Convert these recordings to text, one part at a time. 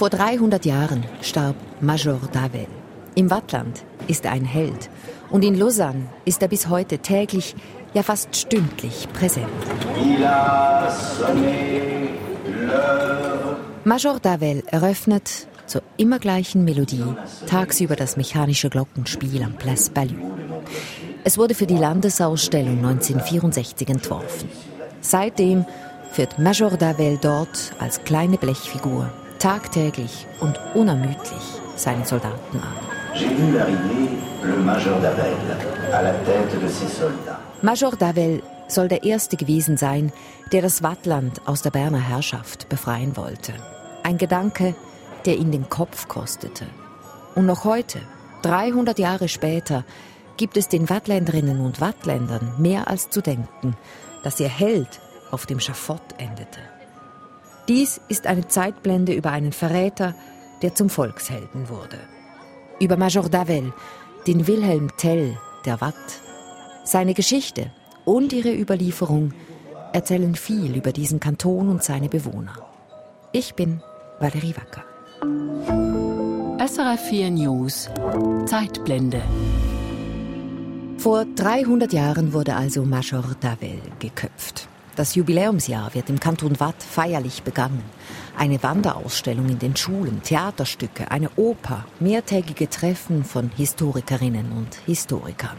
Vor 300 Jahren starb Major Davel. Im Wattland ist er ein Held und in Lausanne ist er bis heute täglich, ja fast stündlich präsent. Major Davel eröffnet zur immer gleichen Melodie tagsüber das mechanische Glockenspiel am Place Ballu. Es wurde für die Landesausstellung 1964 entworfen. Seitdem führt Major Davel dort als kleine Blechfigur tagtäglich und unermüdlich seine Soldaten an. Major Davel soll der Erste gewesen sein, der das Wattland aus der Berner Herrschaft befreien wollte. Ein Gedanke, der ihn den Kopf kostete. Und noch heute, 300 Jahre später, gibt es den Wattländerinnen und Wattländern mehr als zu denken, dass ihr Held auf dem Schafott endete. Dies ist eine Zeitblende über einen Verräter, der zum Volkshelden wurde. Über Major Davel, den Wilhelm Tell der Watt. Seine Geschichte und ihre Überlieferung erzählen viel über diesen Kanton und seine Bewohner. Ich bin Valerie Wacker. SRF 4 News Zeitblende Vor 300 Jahren wurde also Major Davel geköpft. Das Jubiläumsjahr wird im Kanton Watt feierlich begangen. Eine Wanderausstellung in den Schulen, Theaterstücke, eine Oper, mehrtägige Treffen von Historikerinnen und Historikern.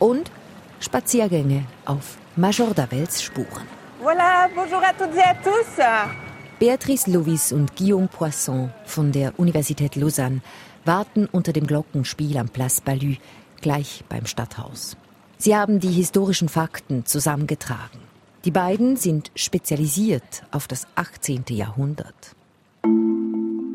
Und Spaziergänge auf Major Davels Spuren. Voilà, bonjour à toutes et à tous. Beatrice Louis und Guillaume Poisson von der Universität Lausanne warten unter dem Glockenspiel am Place Ballu, gleich beim Stadthaus. Sie haben die historischen Fakten zusammengetragen. Die beiden sind spezialisiert auf das 18. Jahrhundert.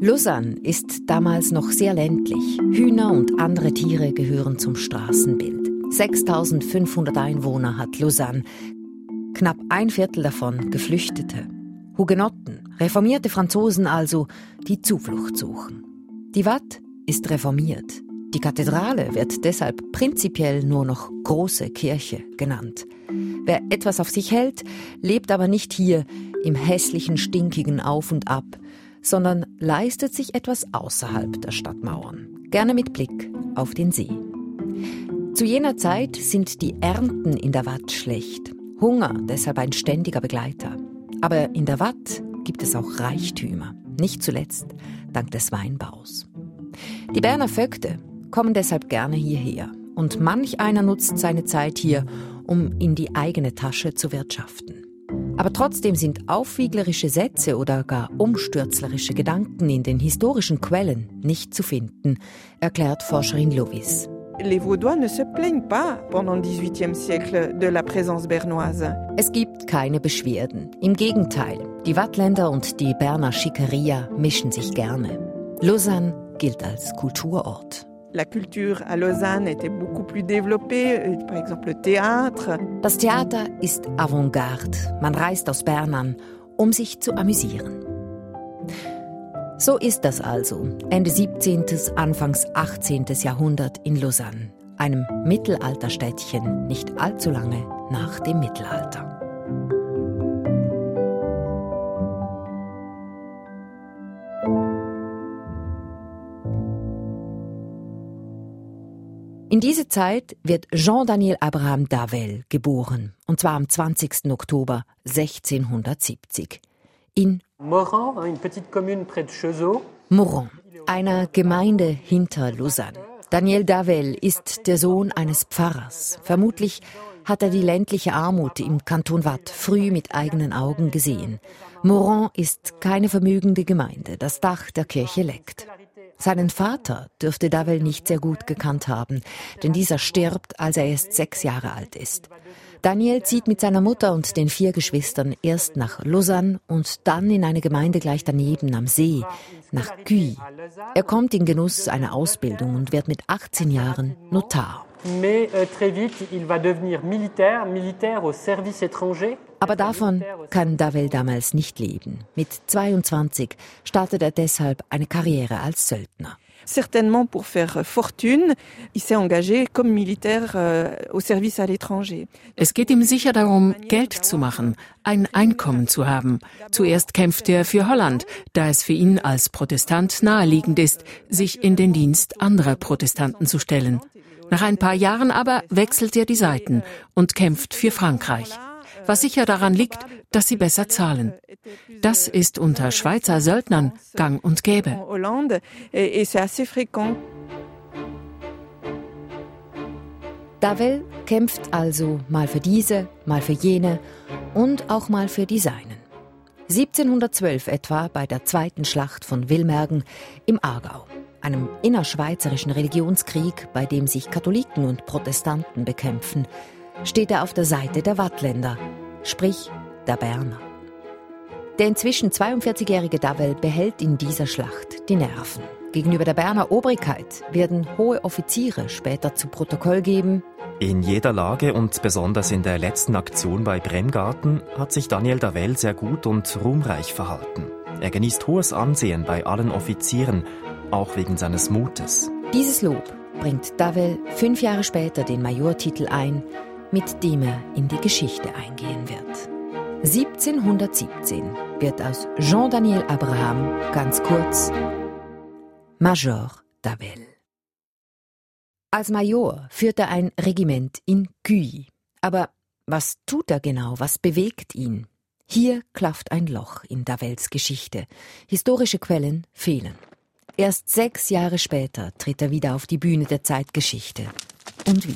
Lausanne ist damals noch sehr ländlich. Hühner und andere Tiere gehören zum Straßenbild. 6500 Einwohner hat Lausanne, knapp ein Viertel davon Geflüchtete. Hugenotten, reformierte Franzosen also, die Zuflucht suchen. Die Watt ist reformiert. Die Kathedrale wird deshalb prinzipiell nur noch große Kirche genannt. Wer etwas auf sich hält, lebt aber nicht hier im hässlichen, stinkigen Auf und Ab, sondern leistet sich etwas außerhalb der Stadtmauern, gerne mit Blick auf den See. Zu jener Zeit sind die Ernten in der Watt schlecht, Hunger deshalb ein ständiger Begleiter. Aber in der Watt gibt es auch Reichtümer, nicht zuletzt dank des Weinbaus. Die Berner Vögte kommen deshalb gerne hierher und manch einer nutzt seine Zeit hier, um in die eigene Tasche zu wirtschaften. Aber trotzdem sind aufwieglerische Sätze oder gar umstürzlerische Gedanken in den historischen Quellen nicht zu finden, erklärt Forscherin Lovis. Les Vaudois ne se plaignent pas pendant le XVIIIe siècle de la présence bernoise. Es gibt keine Beschwerden. Im Gegenteil, die Wattländer und die Berner Schickeria mischen sich gerne. Lausanne gilt als Kulturort. La culture à Lausanne était beaucoup plus développée, euh, par exemple le théâtre. Das Theater ist Avantgarde. Man reist aus Bern an, um sich zu amüsieren. So ist das also Ende 17., Anfangs 18. Jahrhundert in Lausanne, einem Mittelalterstädtchen nicht allzu lange nach dem Mittelalter. In diese Zeit wird Jean-Daniel Abraham Davel geboren, und zwar am 20. Oktober 1670 in Moran, eine petite commune près de Chezeaux. Moran, einer Gemeinde hinter Lausanne. Daniel Davel ist der Sohn eines Pfarrers. Vermutlich hat er die ländliche Armut im Kanton Watt früh mit eigenen Augen gesehen. Moran ist keine vermögende Gemeinde. Das Dach der Kirche leckt. Seinen Vater dürfte Davel nicht sehr gut gekannt haben, denn dieser stirbt, als er erst sechs Jahre alt ist. Daniel zieht mit seiner Mutter und den vier Geschwistern erst nach Lausanne und dann in eine Gemeinde gleich daneben am See, nach Guy. Er kommt in Genuss einer Ausbildung und wird mit 18 Jahren Notar. Mais euh, très vite, il va devenir militaire, militaire au service étranger. Aber davon kann Davel damals nicht leben. Mit 22 startet er deshalb eine Karriere als Söldner. certainement pour faire fortune. Il s'est engagé comme militaire euh, au service à l'étranger. Es geht ihm sicher darum, Geld zu machen, ein Einkommen zu haben. Zuerst kämpft er für Holland, da es für ihn als Protestant naheliegend ist, sich in den Dienst anderer Protestanten zu stellen. Nach ein paar Jahren aber wechselt er die Seiten und kämpft für Frankreich was sicher daran liegt, dass sie besser zahlen. Das ist unter Schweizer Söldnern gang und gäbe. Davel kämpft also mal für diese, mal für jene und auch mal für die Seinen. 1712 etwa bei der zweiten Schlacht von Wilmergen im Aargau, einem innerschweizerischen Religionskrieg, bei dem sich Katholiken und Protestanten bekämpfen, steht er auf der Seite der Wattländer, sprich der Berner. Der inzwischen 42-jährige Davel behält in dieser Schlacht die Nerven. Gegenüber der Berner Obrigkeit werden hohe Offiziere später zu Protokoll geben. In jeder Lage und besonders in der letzten Aktion bei Bremgarten hat sich Daniel Davel sehr gut und ruhmreich verhalten. Er genießt hohes Ansehen bei allen Offizieren, auch wegen seines Mutes. Dieses Lob bringt Davel fünf Jahre später den Majortitel ein, mit dem er in die Geschichte eingehen wird. 1717 wird aus Jean-Daniel Abraham ganz kurz Major Davel. Als Major führt er ein Regiment in Guy. Aber was tut er genau? Was bewegt ihn? Hier klafft ein Loch in Davels Geschichte. Historische Quellen fehlen. Erst sechs Jahre später tritt er wieder auf die Bühne der Zeitgeschichte. Und wie?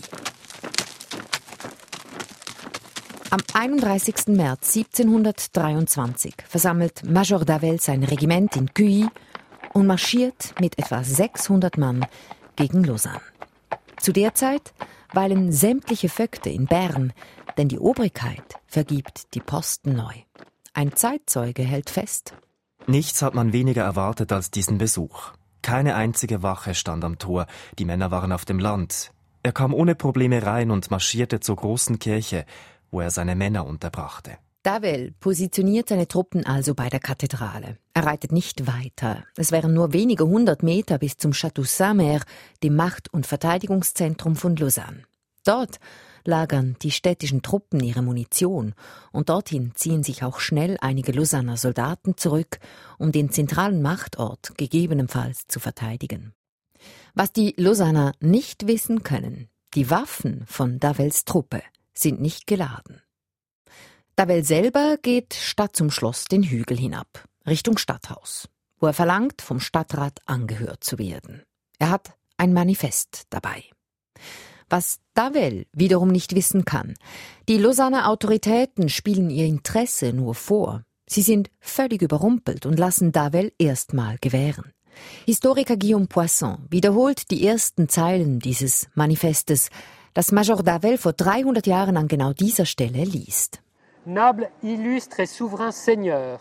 Am 31. März 1723 versammelt Major Davel sein Regiment in Cuy und marschiert mit etwa 600 Mann gegen Lausanne. Zu der Zeit weilen sämtliche Vögte in Bern, denn die Obrigkeit vergibt die Posten neu. Ein Zeitzeuge hält fest. Nichts hat man weniger erwartet als diesen Besuch. Keine einzige Wache stand am Tor, die Männer waren auf dem Land. Er kam ohne Probleme rein und marschierte zur großen Kirche, wo er seine Männer unterbrachte. Davel positioniert seine Truppen also bei der Kathedrale. Er reitet nicht weiter. Es wären nur wenige hundert Meter bis zum Château Saint-Mer, dem Macht- und Verteidigungszentrum von Lausanne. Dort lagern die städtischen Truppen ihre Munition und dorthin ziehen sich auch schnell einige Lausanner Soldaten zurück, um den zentralen Machtort gegebenenfalls zu verteidigen. Was die Lausanner nicht wissen können, die Waffen von Davels Truppe sind nicht geladen. Davel selber geht statt zum Schloss den Hügel hinab, Richtung Stadthaus, wo er verlangt, vom Stadtrat angehört zu werden. Er hat ein Manifest dabei. Was Davel wiederum nicht wissen kann, die Lausanner Autoritäten spielen ihr Interesse nur vor. Sie sind völlig überrumpelt und lassen Davel erstmal gewähren. Historiker Guillaume Poisson wiederholt die ersten Zeilen dieses Manifestes, das Major Davel vor 300 Jahren an genau dieser Stelle liest. Noble, illustre et souverain Seigneur,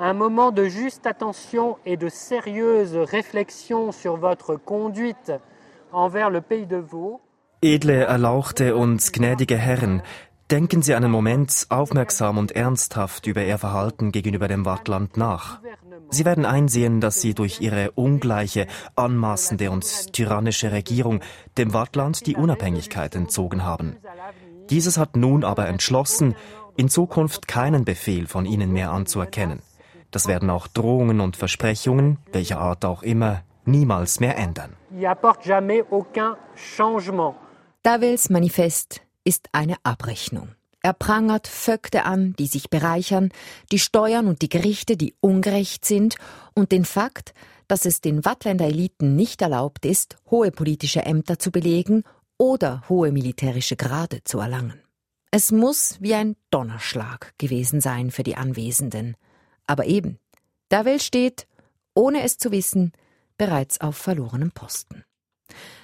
un moment de juste attention et de sérieuse réflexion sur votre conduite envers le pays de Vaud. Edle, erlauchte und gnädige Herren, denken Sie einen Moment aufmerksam und ernsthaft über Ihr Verhalten gegenüber dem Wattland nach. Sie werden einsehen, dass sie durch ihre ungleiche, anmaßende und tyrannische Regierung dem Wattland die Unabhängigkeit entzogen haben. Dieses hat nun aber entschlossen, in Zukunft keinen Befehl von ihnen mehr anzuerkennen. Das werden auch Drohungen und Versprechungen, welcher Art auch immer, niemals mehr ändern. Davels Manifest ist eine Abrechnung. Er prangert Vögte an, die sich bereichern, die Steuern und die Gerichte, die ungerecht sind, und den Fakt, dass es den Wattländer Eliten nicht erlaubt ist, hohe politische Ämter zu belegen oder hohe militärische Grade zu erlangen. Es muss wie ein Donnerschlag gewesen sein für die Anwesenden. Aber eben, Davel steht, ohne es zu wissen, bereits auf verlorenem Posten.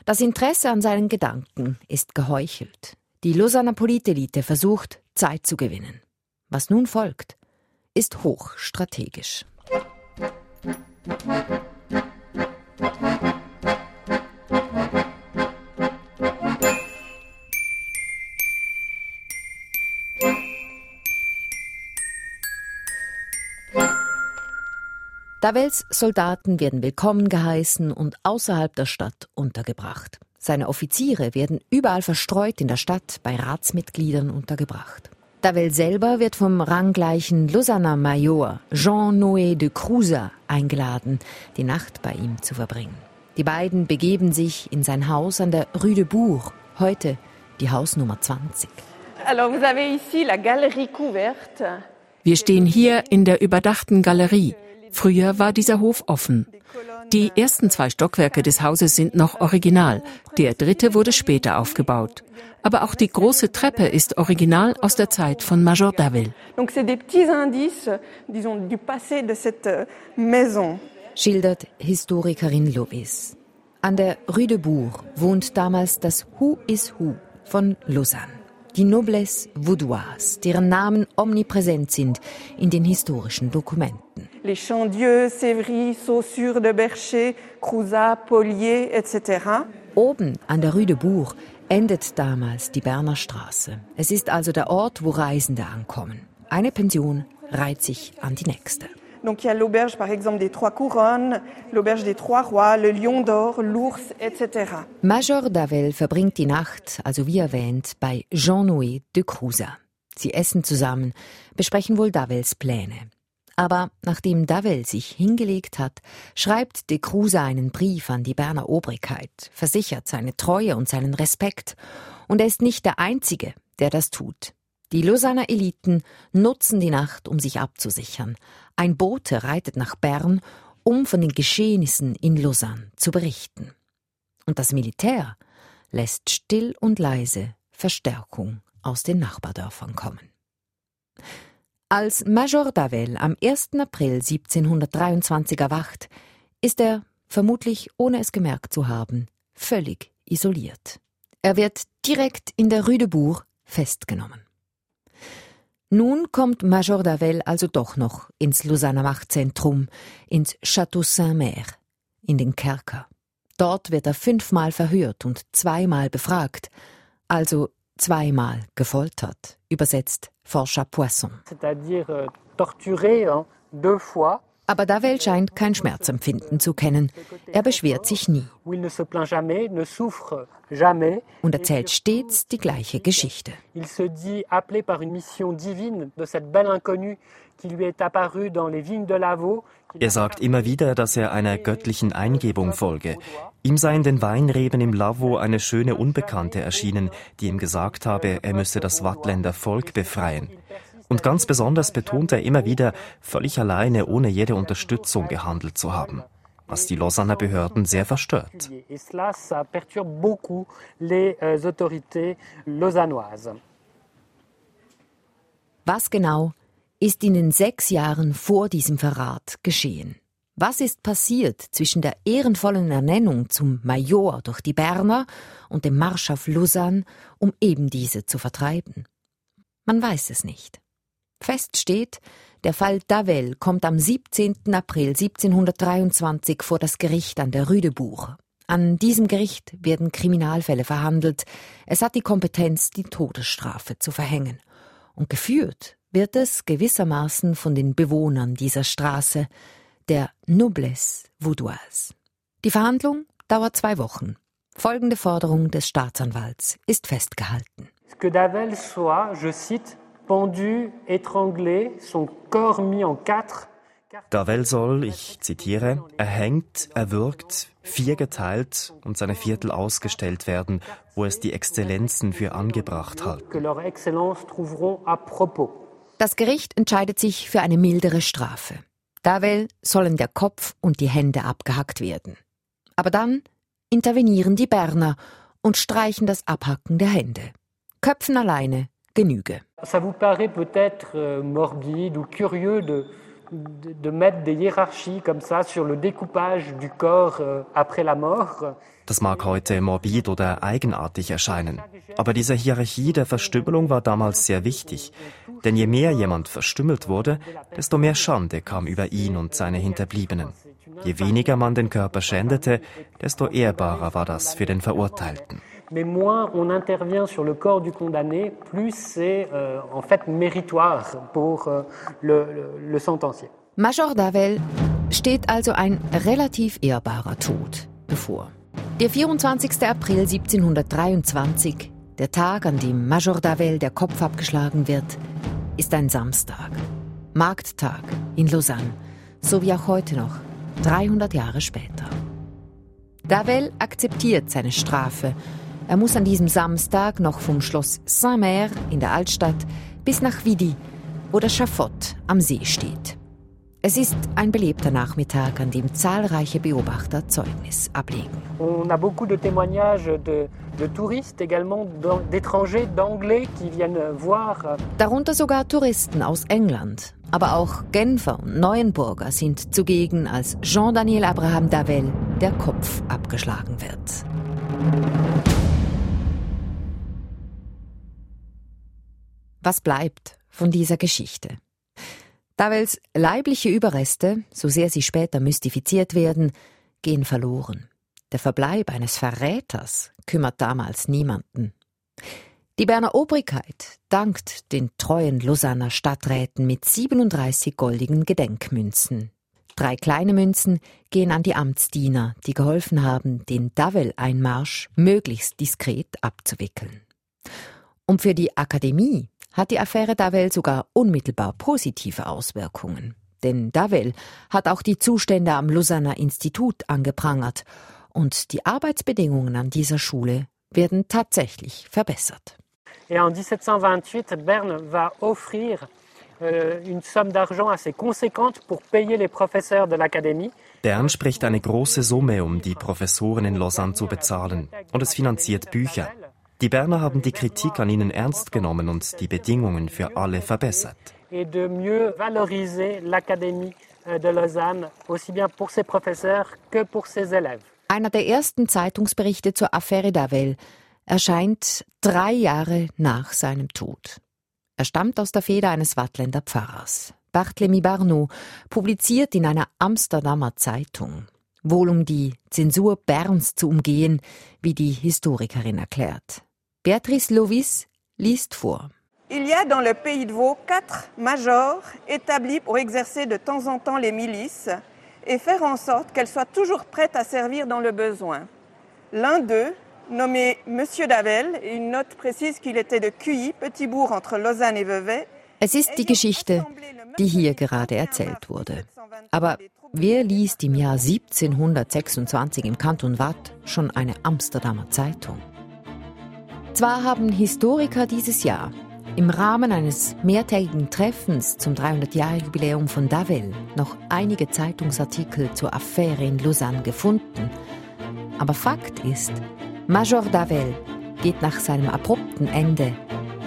Das Interesse an seinen Gedanken ist geheuchelt. Die Lausanner Politelite versucht, Zeit zu gewinnen. Was nun folgt, ist hochstrategisch. Davels Soldaten werden willkommen geheißen und außerhalb der Stadt untergebracht. Seine Offiziere werden überall verstreut in der Stadt bei Ratsmitgliedern untergebracht. Davel selber wird vom ranggleichen Lausanner Major Jean-Noé de Cruza eingeladen, die Nacht bei ihm zu verbringen. Die beiden begeben sich in sein Haus an der Rue de Bourg, heute die Hausnummer 20. Wir stehen hier in der überdachten Galerie. Früher war dieser Hof offen. Die ersten zwei Stockwerke des Hauses sind noch original, der dritte wurde später aufgebaut. Aber auch die große Treppe ist original aus der Zeit von Major Davil. Schildert Historikerin Lovis. An der Rue de Bourg wohnt damals das Who is Who von Lausanne. Die Noblesse vaudoise, deren Namen omnipräsent sind in den historischen Dokumenten. Les Chandieu, Sévry, Saussure de Bercher, Crouzat, Polier etc. Oben an der Rue de Bourg endet damals die Berner Straße. Es ist also der Ort, wo Reisende ankommen. Eine Pension reiht sich an die nächste. Donc il y a l'auberge par exemple des Trois Couronnes, l'auberge des Trois Rois, le Lion d'Or, l'Ours, etc. Major Davel verbringt die Nacht, also wie erwähnt, bei Jean-Noé de Cruza. Sie essen zusammen, besprechen wohl Davels Pläne. Aber nachdem Davel sich hingelegt hat, schreibt de Cruza einen Brief an die Berner Obrigkeit, versichert seine Treue und seinen Respekt. Und er ist nicht der Einzige, der das tut. Die Lausanner Eliten nutzen die Nacht, um sich abzusichern. Ein Bote reitet nach Bern, um von den Geschehnissen in Lausanne zu berichten. Und das Militär lässt still und leise Verstärkung aus den Nachbardörfern kommen. Als Major Davel am 1. April 1723 erwacht, ist er, vermutlich ohne es gemerkt zu haben, völlig isoliert. Er wird direkt in der Rue de Bourg festgenommen. Nun kommt Major Davel also doch noch ins Lausanne Machtzentrum, ins Château Saint-Mer, in den Kerker. Dort wird er fünfmal verhört und zweimal befragt, also zweimal gefoltert, übersetzt Forscher Poisson. C'est-à-dire euh, torturé deux fois aber Davel scheint kein Schmerzempfinden zu kennen. Er beschwert sich nie ne und erzählt stets die gleiche Geschichte. Er sagt immer wieder, dass er einer göttlichen Eingebung folge. Ihm sei in den Weinreben im Lavaux eine schöne Unbekannte erschienen, die ihm gesagt habe, er müsse das Wattländer Volk befreien. Und ganz besonders betont er immer wieder, völlig alleine, ohne jede Unterstützung gehandelt zu haben was die Lausanner Behörden sehr verstört. Was genau ist in den sechs Jahren vor diesem Verrat geschehen? Was ist passiert zwischen der ehrenvollen Ernennung zum Major durch die Berner und dem Marsch auf Lausanne, um eben diese zu vertreiben? Man weiß es nicht. Fest steht, der Fall Davel kommt am 17. April 1723 vor das Gericht an der Rüdebuch. An diesem Gericht werden Kriminalfälle verhandelt. Es hat die Kompetenz, die Todesstrafe zu verhängen. Und geführt wird es gewissermaßen von den Bewohnern dieser Straße, der Noblesse Vaudoise. Die Verhandlung dauert zwei Wochen. Folgende Forderung des Staatsanwalts ist festgehalten. Que Davel soit, je cite, pendu, étranglé, son corps mis en quatre. Davel soll, ich zitiere, erhängt, erwürgt, viergeteilt und seine Viertel ausgestellt werden, wo es die Exzellenzen für angebracht halten. Das Gericht entscheidet sich für eine mildere Strafe. Davel sollen der Kopf und die Hände abgehackt werden. Aber dann intervenieren die Berner und streichen das Abhacken der Hände. Köpfen alleine genüge. Ça vous paraît peut-être euh, morbide ou curieux de, de, de, mettre des hiérarchies comme ça sur le découpage du corps euh, après la mort. Das mag heute morbid oder eigenartig erscheinen, aber diese Hierarchie der Verstümmelung war damals sehr wichtig, denn je mehr jemand verstümmelt wurde, desto mehr Schande kam über ihn und seine Hinterbliebenen. Je weniger man den Körper schändete, desto ehrbarer war das für den Verurteilten mais moins on intervient sur le corps du condamné, plus c'est euh, en fait méritoire pour euh, le, le, le sentencier. Major Davel steht also ein relativ ehrbarer Tod bevor. Der 24. April 1723, der Tag, an dem Major Davel der Kopf abgeschlagen wird, ist ein Samstag. Markttag in Lausanne, so wie auch heute noch, 300 Jahre später. Davel akzeptiert seine Strafe. Er muss an diesem Samstag noch vom Schloss Saint-Mer in der Altstadt bis nach Vidi, wo das Schafott am See steht. Es ist ein belebter Nachmittag, an dem zahlreiche Beobachter Zeugnis ablegen. On a beaucoup de témoignages de, de touristes, également d'étrangers, d'anglais qui viennent voir. Euh, Darunter sogar Touristen aus England. Aber auch Genfer und Neuenburger sind zugegen, als Jean-Daniel Abraham Davel der Kopf abgeschlagen wird. Was bleibt von dieser Geschichte? Davels leibliche Überreste, so sehr sie später mystifiziert werden, gehen verloren. Der Verbleib eines Verräters kümmert damals niemanden. Die Berner Obrigkeit dankt den treuen Lausanner Stadträten mit 37 goldigen Gedenkmünzen. Drei kleine Münzen gehen an die Amtsdiener, die geholfen haben, den Davel-Einmarsch möglichst diskret abzuwickeln. Und für die Akademie hat die Affäre Davel sogar unmittelbar positive Auswirkungen. Denn Davel hat auch die Zustände am Lausanner Institut angeprangert und die Arbeitsbedingungen an dieser Schule werden tatsächlich verbessert. Et en 1728, Berne va offrir euh, une somme d'argent assez conséquente pour payer les professeurs de l'académie. Bern spricht eine große Summe, um die Professoren in Lausanne zu bezahlen, und es finanziert Bücher. Die Berner haben die Kritik an ihnen ernst genommen und die Bedingungen für alle verbessert. Et de mieux valoriser l'académie euh, de Lausanne, aussi bien pour ses professeurs que pour ses élèves. Einer der ersten Zeitungsberichte zur Affäre Davel erscheint drei Jahre nach seinem Tod. Er stammt aus der Feder eines Wattländer Pfarrers. Barthélemy Barneau publiziert in einer Amsterdamer Zeitung wohl um die Zensur Berns zu umgehen, wie die Historikerin erklärt. Béatrice Lovis liest vor. Il y a dans le pays de Vaud quatre majors établis pour exercer de temps en temps les milices et faire en sorte qu'elles soient toujours prêtes à servir dans le besoin. L'un d'eux, nommé Monsieur Davel, et une note précise qu'il était de Cuilly, petit bourg entre Lausanne et Vevey, Es ist die Geschichte, die hier gerade erzählt wurde. Aber wer liest im Jahr 1726 im Kanton Watt schon eine Amsterdamer Zeitung? Zwar haben Historiker dieses Jahr im Rahmen eines mehrtägigen Treffens zum 300-Jahre-Jubiläum von Davel noch einige Zeitungsartikel zur Affäre in Lausanne gefunden. Aber Fakt ist, Major Davel geht nach seinem abrupten Ende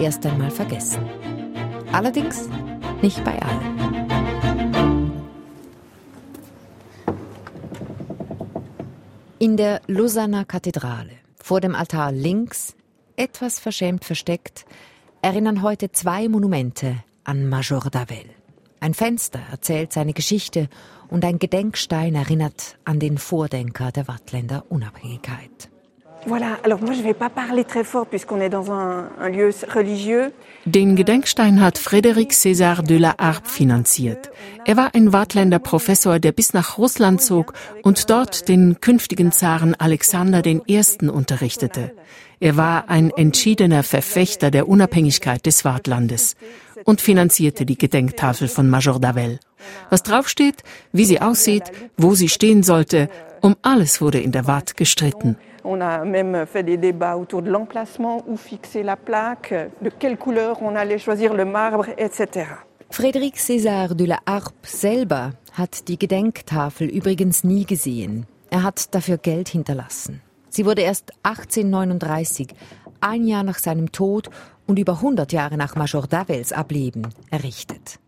erst einmal vergessen. Allerdings nicht bei allen. In der Lausanner Kathedrale, vor dem Altar links, etwas verschämt versteckt, erinnern heute zwei Monumente an Major Davel. Ein Fenster erzählt seine Geschichte und ein Gedenkstein erinnert an den Vordenker der Wattländer Unabhängigkeit. Voilà, alors moi je vais pas parler très fort puisqu'on est dans un, lieu religieux. Den Gedenkstein hat Frédéric César de la Harpe finanziert. Er war ein Wattländer Professor, der bis nach Russland zog und dort den künftigen Zaren Alexander I. unterrichtete. Er war ein entschiedener Verfechter der Unabhängigkeit des Wartlandes und finanzierte die Gedenktafel von Major Davel. Was draufsteht, wie sie aussieht, wo sie stehen sollte, um alles wurde in der Watt gestritten. On a même fait des débats autour de l'emplacement, où fixer la plaque, de quelle couleur on allait choisir le marbre, etc. Frédéric César de la Harpe selber hat die Gedenktafel übrigens nie gesehen. Er hat dafür Geld hinterlassen. Sie wurde erst 1839, ein Jahr nach seinem Tod und über 100 Jahre nach Major Davels Ableben, errichtet.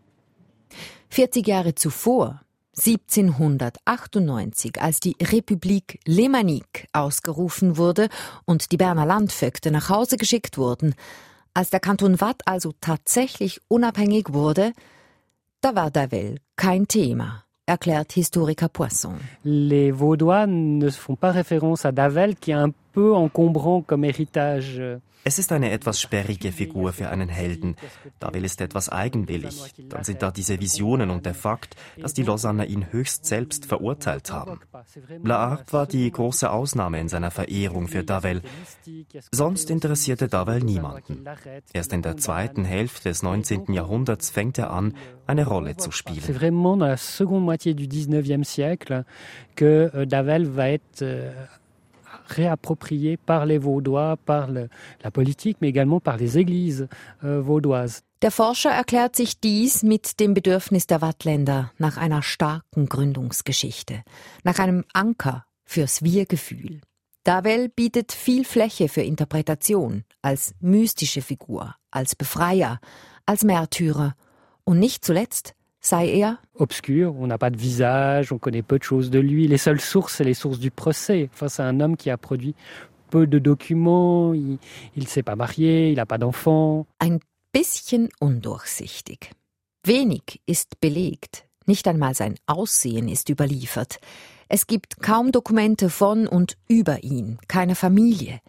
40 Jahre zuvor 1798, als die Republik Lemanique ausgerufen wurde und die Berner Landvögte nach Hause geschickt wurden, als der Kanton Watt also tatsächlich unabhängig wurde, da war Davel kein Thema, erklärt Historiker Poisson. Les Vaudois ne font pas référence à Davel qui a un peu encombrant comme héritage. Es ist eine etwas sperrige Figur für einen Helden. Davel ist etwas eigenwillig. Dann sind da diese Visionen und der Fakt, dass die Lausanner ihn höchst selbst verurteilt haben. Laharpe war die große Ausnahme in seiner Verehrung für Davel. Sonst interessierte Davel niemanden. Erst in der zweiten Hälfte des 19. Jahrhunderts fängt er an, eine Rolle zu spielen. C'est vraiment dans la seconde moitié du 19e siècle que euh, Davel va être euh, réapproprié par les Vaudois, par le, la politique, mais également par les églises euh, vaudoises. Der Forscher erklärt sich dies mit dem Bedürfnis der Wattländer nach einer starken Gründungsgeschichte, nach einem Anker fürs Wir-Gefühl. Davel bietet viel Fläche für Interpretation als mystische Figur, als Befreier, als Märtyrer und nicht zuletzt sei er obscur, on n'a pas de visage, on connaît peu de choses de lui. Les seules sources, c'est les sources du procès. Enfin, c'est un homme qui a produit peu de documents, il ne s'est pas marié, il n'a pas d'enfant. Ein bisschen undurchsichtig. Wenig ist belegt, nicht einmal sein Aussehen ist überliefert. Es gibt kaum Dokumente von und über ihn, keine Familie.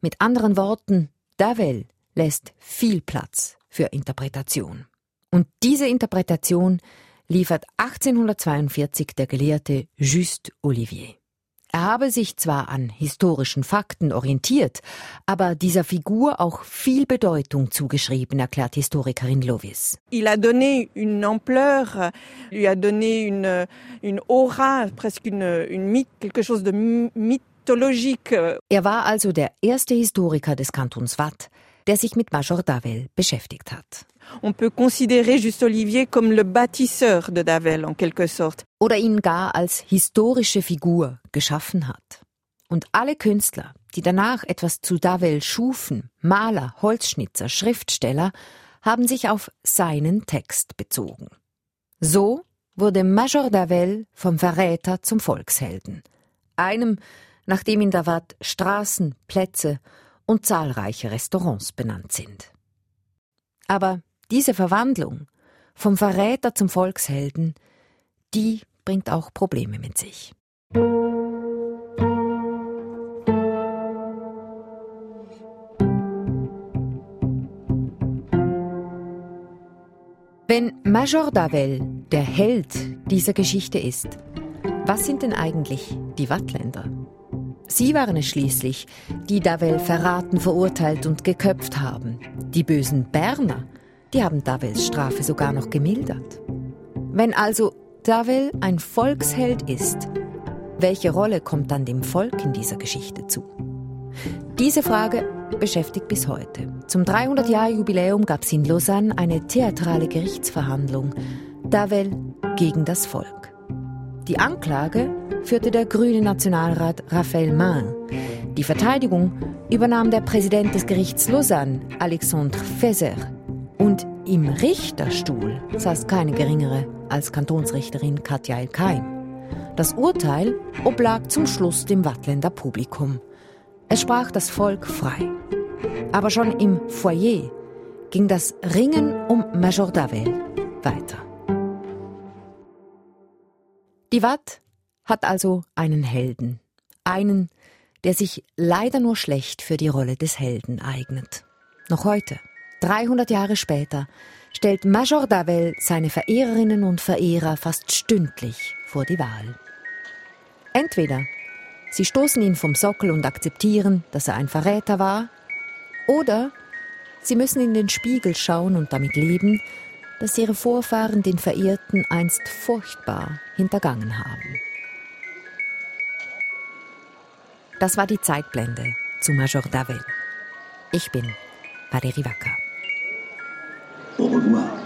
Mit anderen Worten, Davel lässt viel Platz für Interpretation. Und diese Interpretation liefert 1842 der Gelehrte Juste Olivier. Er habe sich zwar an historischen Fakten orientiert, aber dieser Figur auch viel Bedeutung zugeschrieben, erklärt Historikerin Lovis. Il a donné une ampleur, lui a donné une, une aura, presque une, une quelque chose de mythologique. Er war also der erste Historiker des Kantons Watt, der sich mit Major Davel beschäftigt hat. On peut considérer Juste Olivier comme le bâtisseur de Davel en quelque sorte. Oder ihn gar als historische Figur geschaffen hat. Und alle Künstler, die danach etwas zu Davel schufen, Maler, Holzschnitzer, Schriftsteller, haben sich auf seinen Text bezogen. So wurde Major Davel vom Verräter zum Volkshelden. Einem, nach dem in Davat Straßen, Plätze und zahlreiche Restaurants benannt sind. Aber diese Verwandlung vom Verräter zum Volkshelden, die bringt auch Probleme mit sich. Wenn Major Davel der Held dieser Geschichte ist, was sind denn eigentlich die Wattländer? Sie waren es schließlich, die Davel verraten, verurteilt und geköpft haben. Die bösen Berner, die haben Davels Strafe sogar noch gemildert. Wenn also Davel ein Volksheld ist, welche Rolle kommt dann dem Volk in dieser Geschichte zu? Diese Frage beschäftigt bis heute. Zum 300-Jahr-Jubiläum gab es in Lausanne eine theatrale Gerichtsverhandlung. Davel gegen das Volk. Die Anklage führte der grüne Nationalrat Raphael Main. Die Verteidigung übernahm der Präsident des Gerichts Lausanne, Alexandre Feser. Und im Richterstuhl saß keine geringere als Kantonsrichterin Katja Elkeim. Das Urteil oblag zum Schluss dem Wattländer Publikum. Es sprach das Volk frei. Aber schon im Foyer ging das Ringen um Major Davel weiter. Die Watt hat also einen Helden. Einen, der sich leider nur schlecht für die Rolle des Helden eignet. Noch heute. 300 Jahre später stellt Major Davel seine Verehrerinnen und Verehrer fast stündlich vor die Wahl. Entweder sie stoßen ihn vom Sockel und akzeptieren, dass er ein Verräter war, oder sie müssen in den Spiegel schauen und damit leben, dass ihre Vorfahren den Verehrten einst furchtbar hintergangen haben. Das war die Zeitblende zu Major Davel. Ich bin Valérie Wacker. Au revoir.